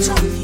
Trump.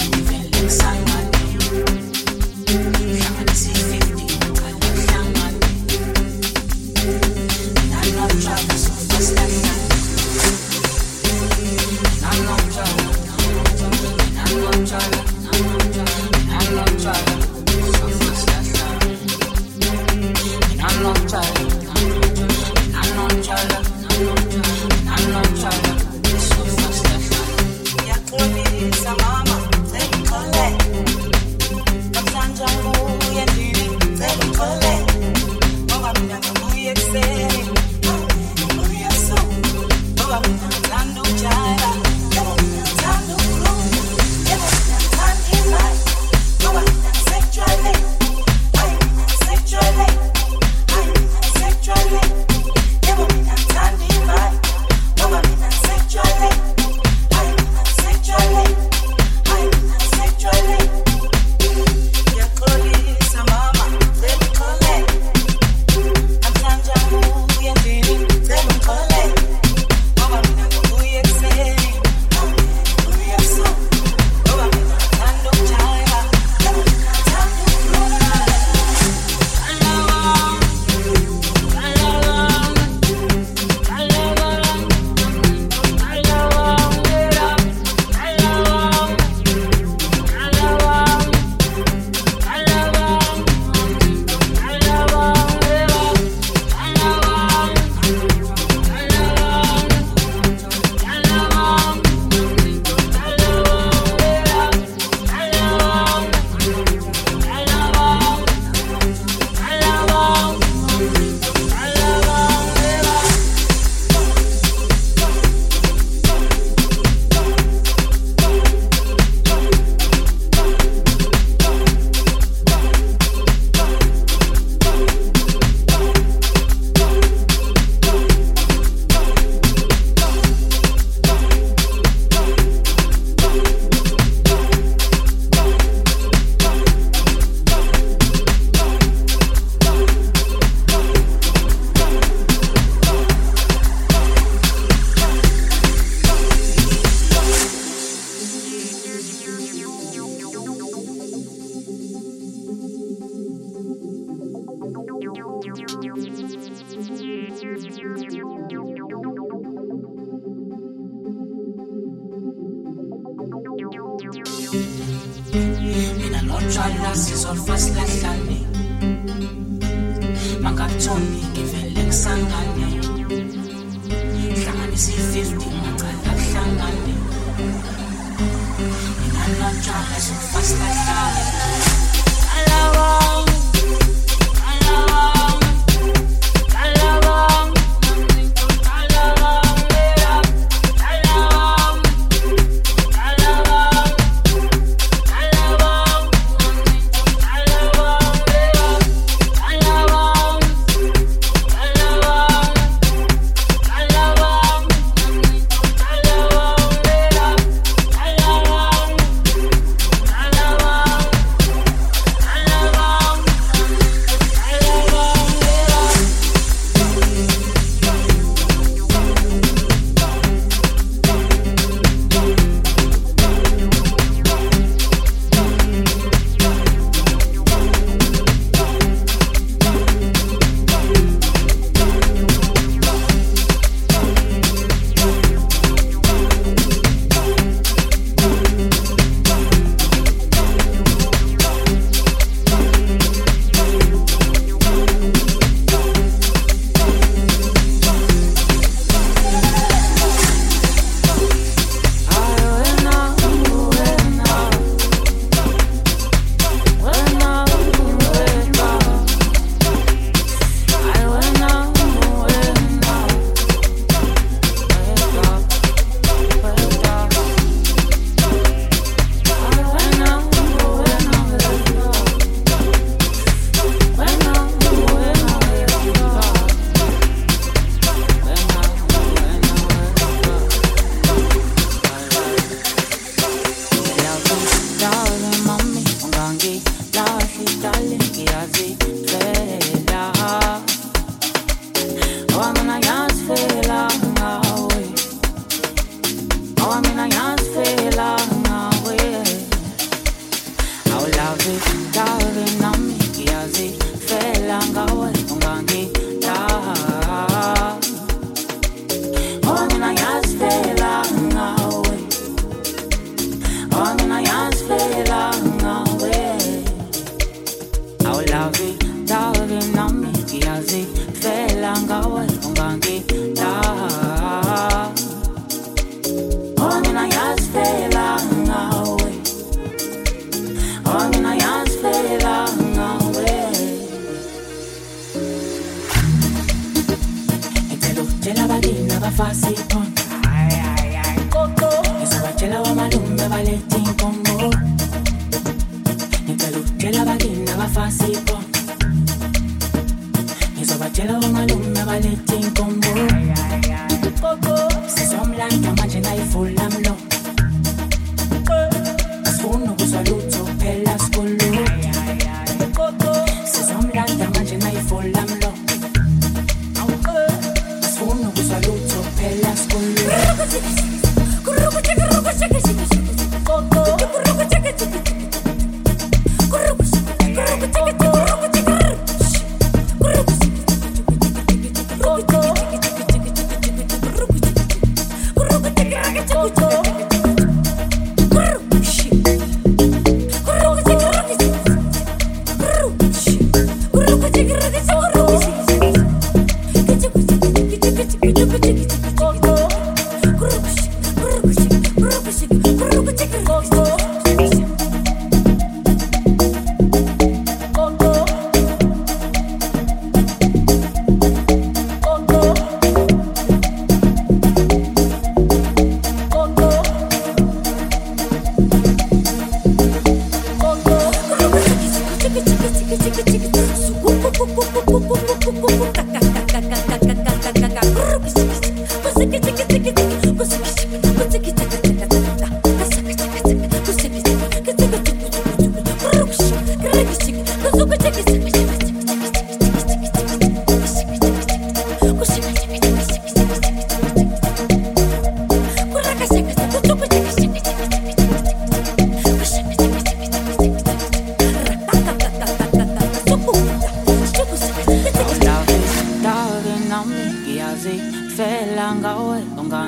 así.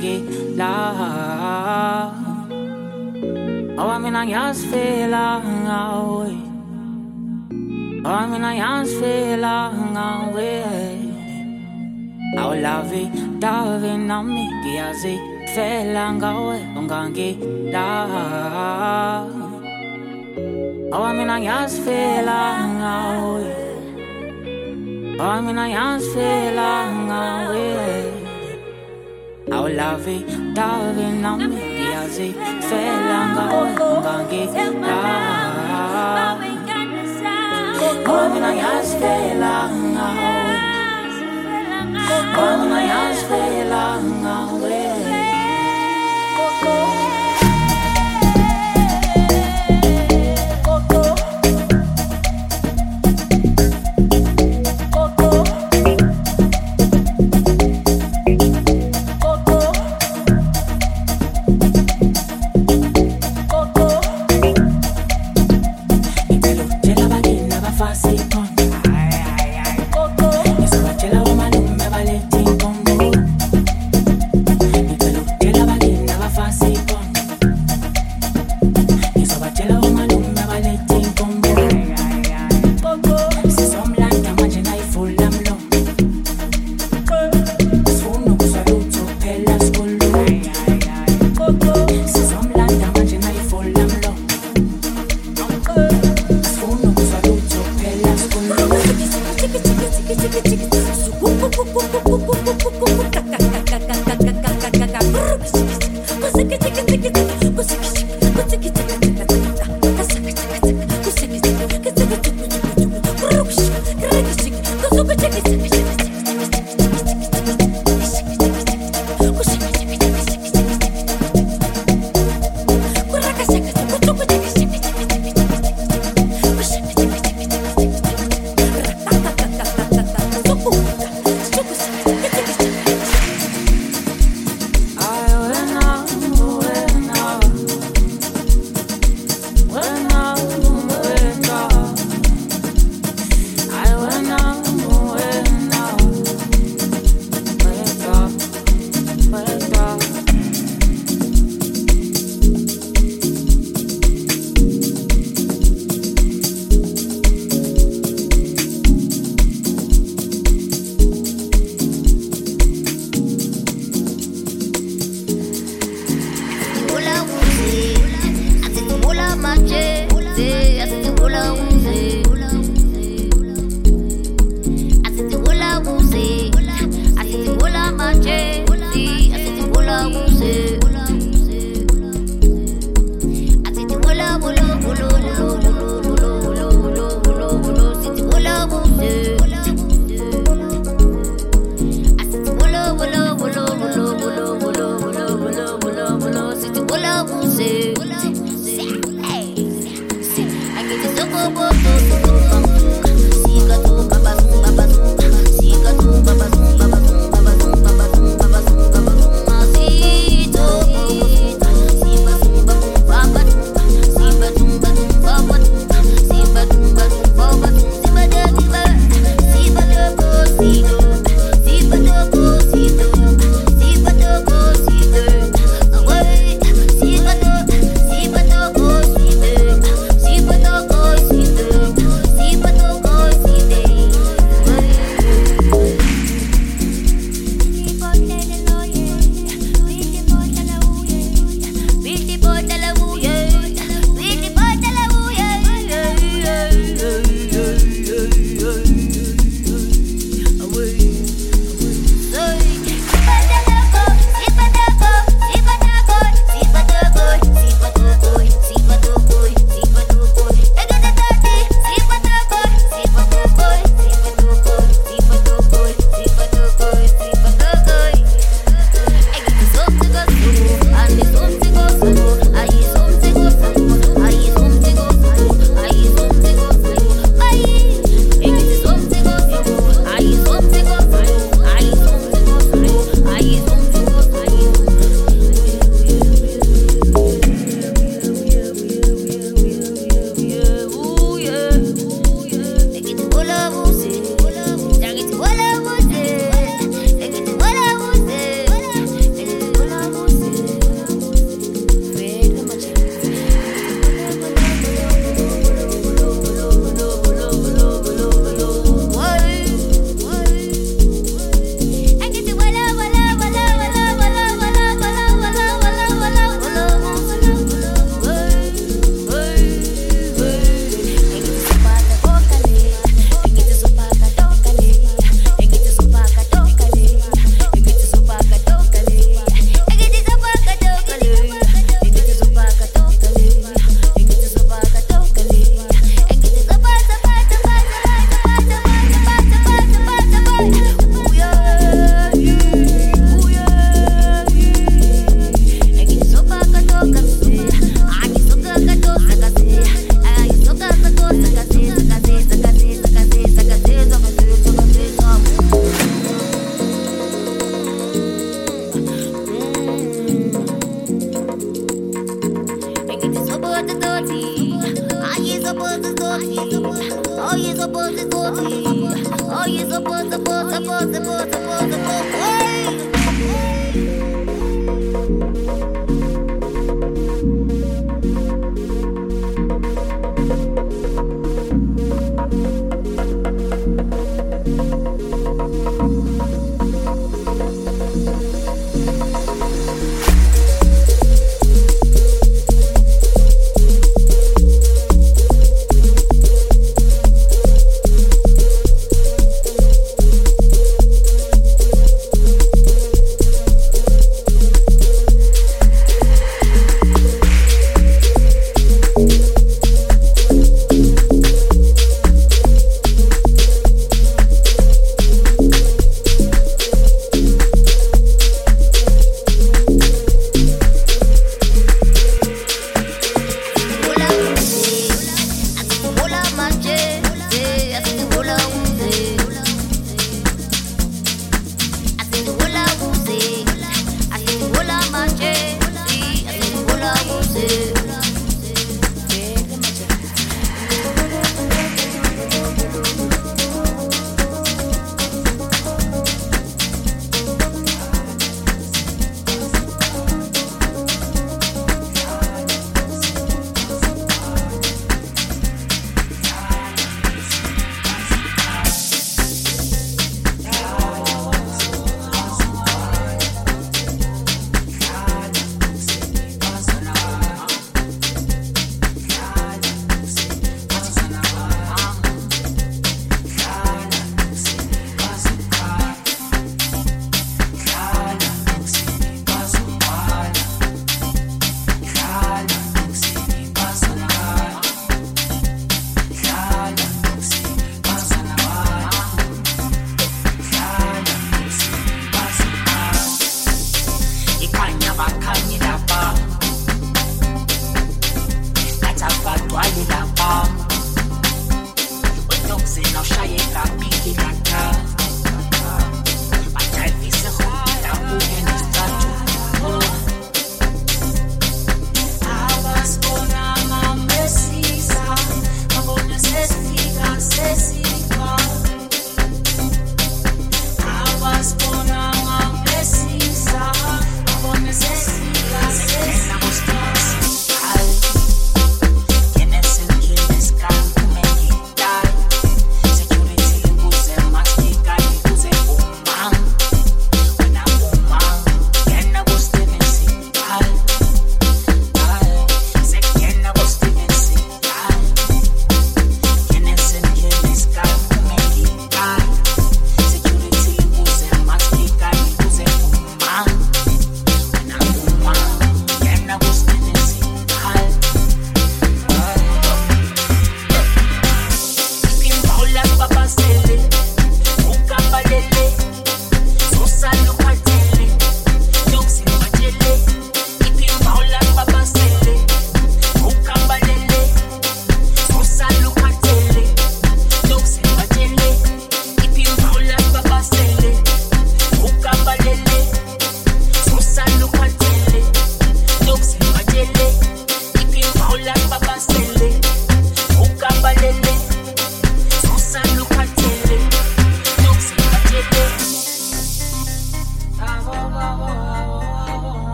get loud. Oh, I mean, I just feel out. Oh, I mean, I just feel out. I will love it, love it, not me, as it fell and go away. I'm gonna get loud. Oh, I mean, I just feel out. Oh, I mean, I just feel out au laver ta vie non me piazi fais langa bangi la Omen ayaz felanga Omen ayaz felanga Omen ayaz felanga Give me, give me, give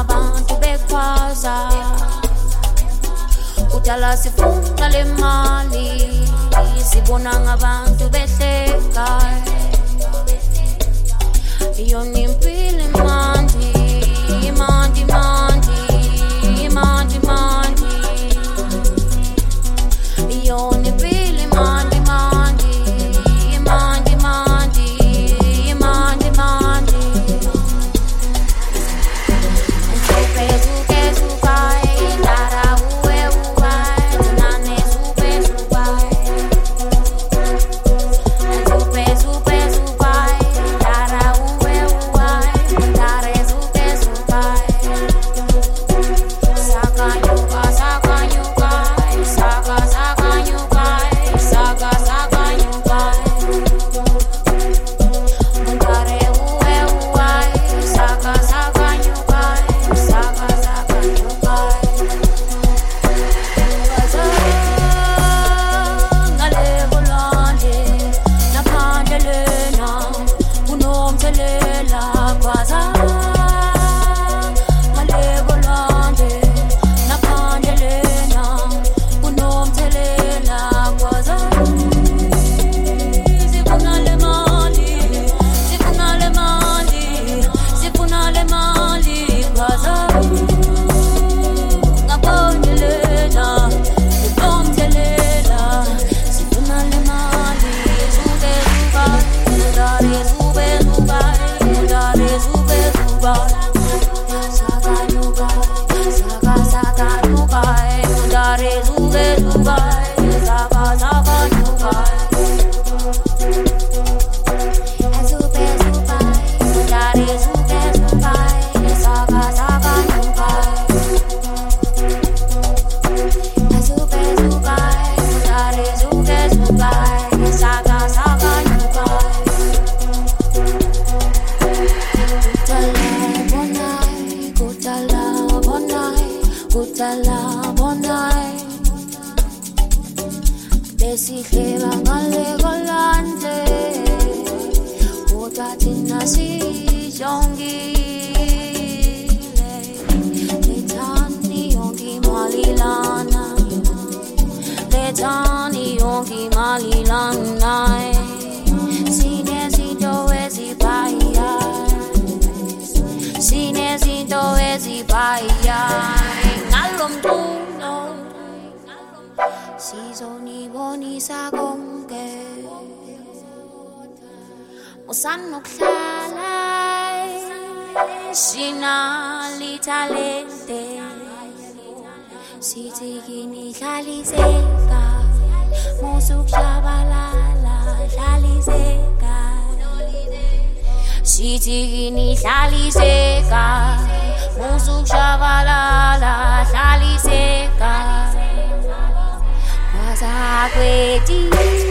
abantu bekhwaza. Kudala sifuna le mali sibona ngabantu behleka. Iyona impilo imali 大规矩。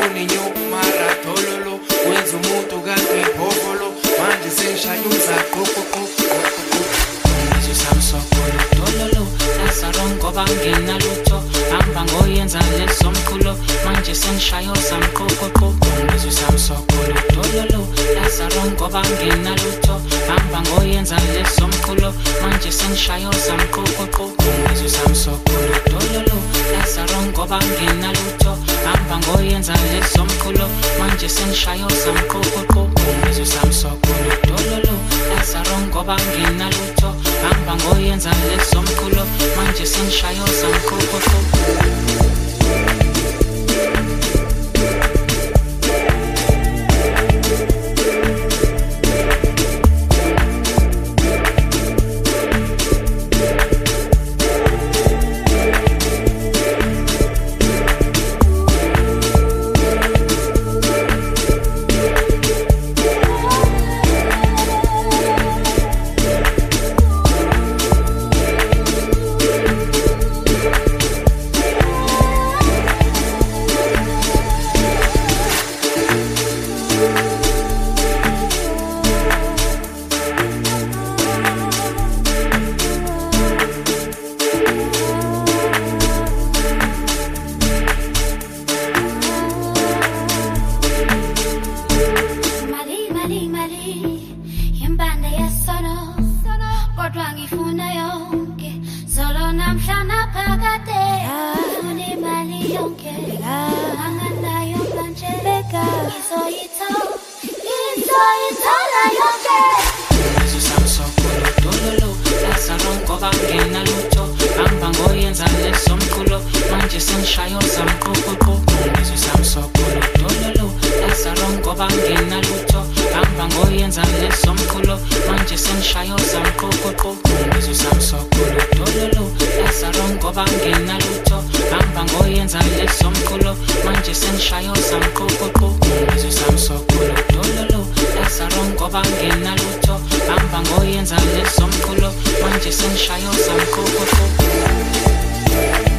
Sisokola sifuna inyuku mara thololo wenza umuntu kanti ibhovolo manje sengishaya umzaqoqoqo Ngizwe samsokolo dololo Lazarong ngoba nginalutho hamba ngoyenza lesomkhulo manje sengishayo samqoqoqo ngizwe samsokolo dololo Lazarong ngoba nginalutho hamba ngoyenza lesomkhulo manje sengishayo samqoqoqo ngizwe samsokolo dololo Lazarong ngoba nginalutho hamba ngoyenza lesomkhulo manje sengishayo samqoqoqo ngizwe samsokolo dololo ngasarong bangenalutho. Ngihamba ngoyenza lesomkhulo manje sengishayoza mkhokhohlo hamba ngoyenza lesomkhulo manje sengishayo samqoqoqo ngizwe samsokolo dololo Lazarong ngoba nginalutho hamba ngoyenza lesomkhulo manje sengishayo samqoqoqo ngizwe samsokolo dololo Lazarong ngoba nginalutho hamba ngoyenza lesomkhulo manje sengishayo samqoqoqo ngizwe samsokolo dololo Lazarong ngoba nginalutho hamba ngoyenza lesomkhulo manje sengishayo samqoqoqo